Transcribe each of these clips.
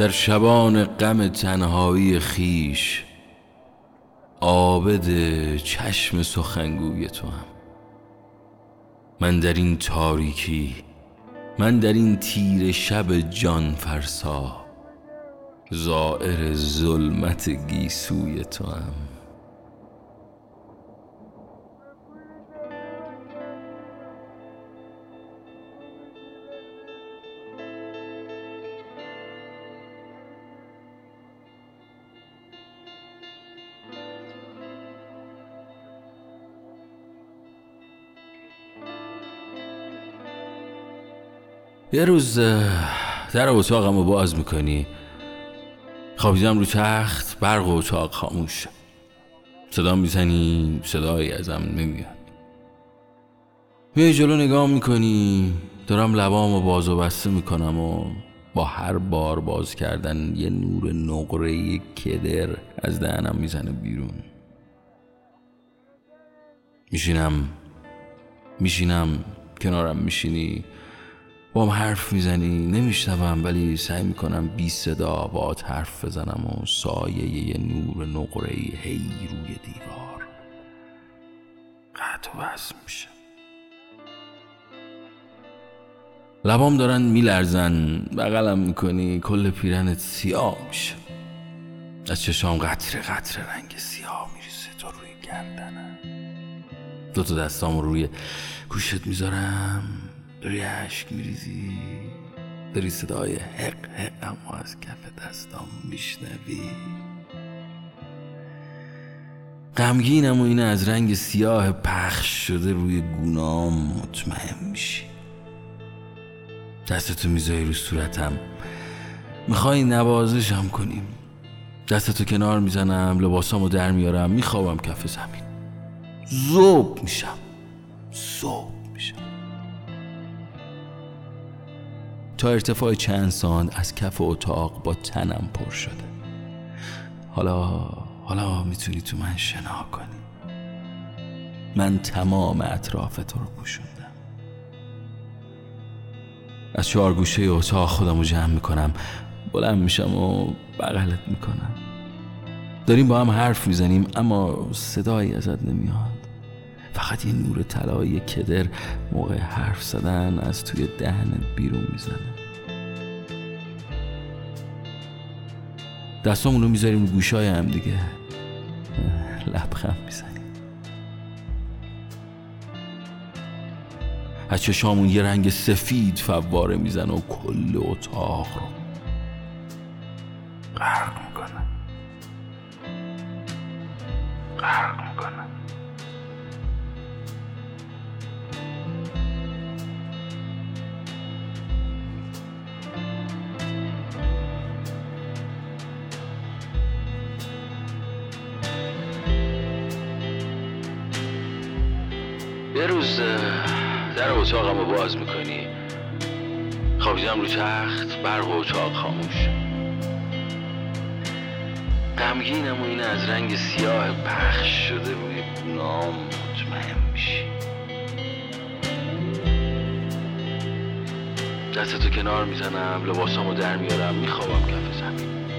در شبان غم تنهایی خیش عابد چشم سخنگوی تو هم. من در این تاریکی من در این تیر شب جان فرسا زائر ظلمت گیسوی تو هم. یه روز در اتاقم رو باز می‌کنی. خوابیدم رو تخت برق و اتاق خاموش. صدا می‌زنی صدایی ازم نمیاد. میای جلو نگاه می‌کنی. دارم لبام و باز و بسته می‌کنم و با هر بار باز کردن یه نور نقره کدر از دهنم می‌زنه بیرون. میشینم. میشینم. کنارم میشینی. با هم حرف می‌زنی؟ نمیشنوم ولی سعی می‌کنم بی صدا با حرف بزنم و سایه یه نور نقره هی روی دیوار. قطع و میشه. لبام دارن میلرزن بغلم می‌کنی کل پیرنت سیاه میشه. از چشام قطره قطره رنگ سیاه میریسه تو روی گردنم. دو تا دستام روی گوشت می‌ذارم. داری عشق میریزی؟ داری صدای حق حق اما از کف دستام میشنوی؟ غمگینم و این از رنگ سیاه پخش شده روی گونام مطمئن میشی. دستتو می‌ذاری رو صورتم. می‌خوای نوازشم کنیم. دستتو کنار می‌زنم لباسامو در میارم میخوابم کف زمین. زوب میشم. زوب تا ارتفاع چند سان از کف اتاق با تنم پر شده. حالا حالا می‌تونی تو من شنا کنی. من تمام اطراف تو رو پوشوندم. از چهار گوشه اتاق خودم رو جمع می‌کنم. بلند میشم و بغلت می‌کنم. داریم با هم حرف می‌زنیم اما صدایی ازت نمیاد. فقط یه نور طلایی کدر موقع حرف زدن از توی دهنت بیرون می‌زنه. دستامون رو می‌ذاریم گوشای هم دیگه. لبخند می‌زنیم. از چشامون یه رنگ سفید فواره می‌زنه و کل اتاق رو. یه روز در اتاقم رو باز می‌کنی. خوابیدم رو تخت برق و اتاق خاموش. غمگینم و این از رنگ سیاه پخش شده روی گونام مطمئن میشی. دستتو کنار می‌زنم لباسامو در میارم میخوابم کف زمین.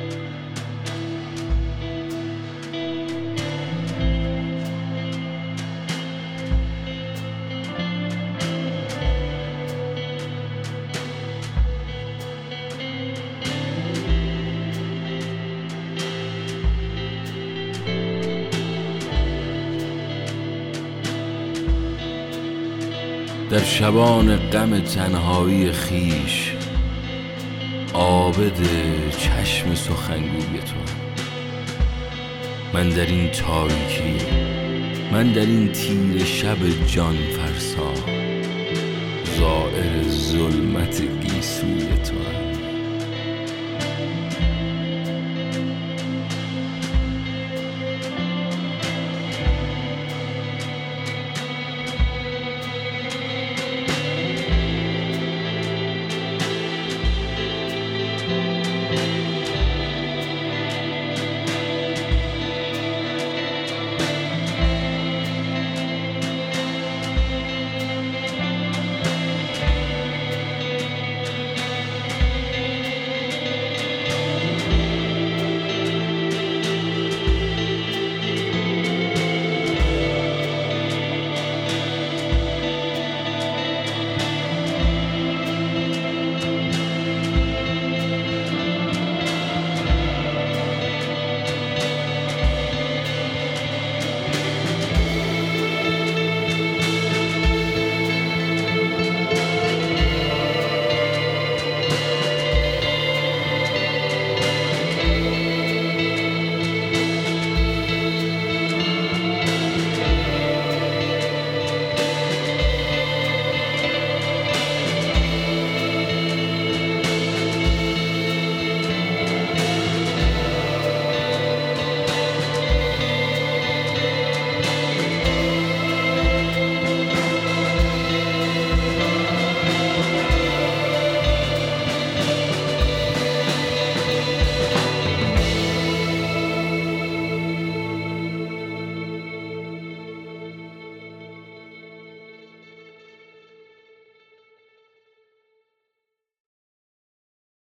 در شبان غم تنهایی خیش عابد چشم سخنگوی تو. من در این تاریکی من در این تیر شب جان فرسا زائر ظلمت گیسوی تو.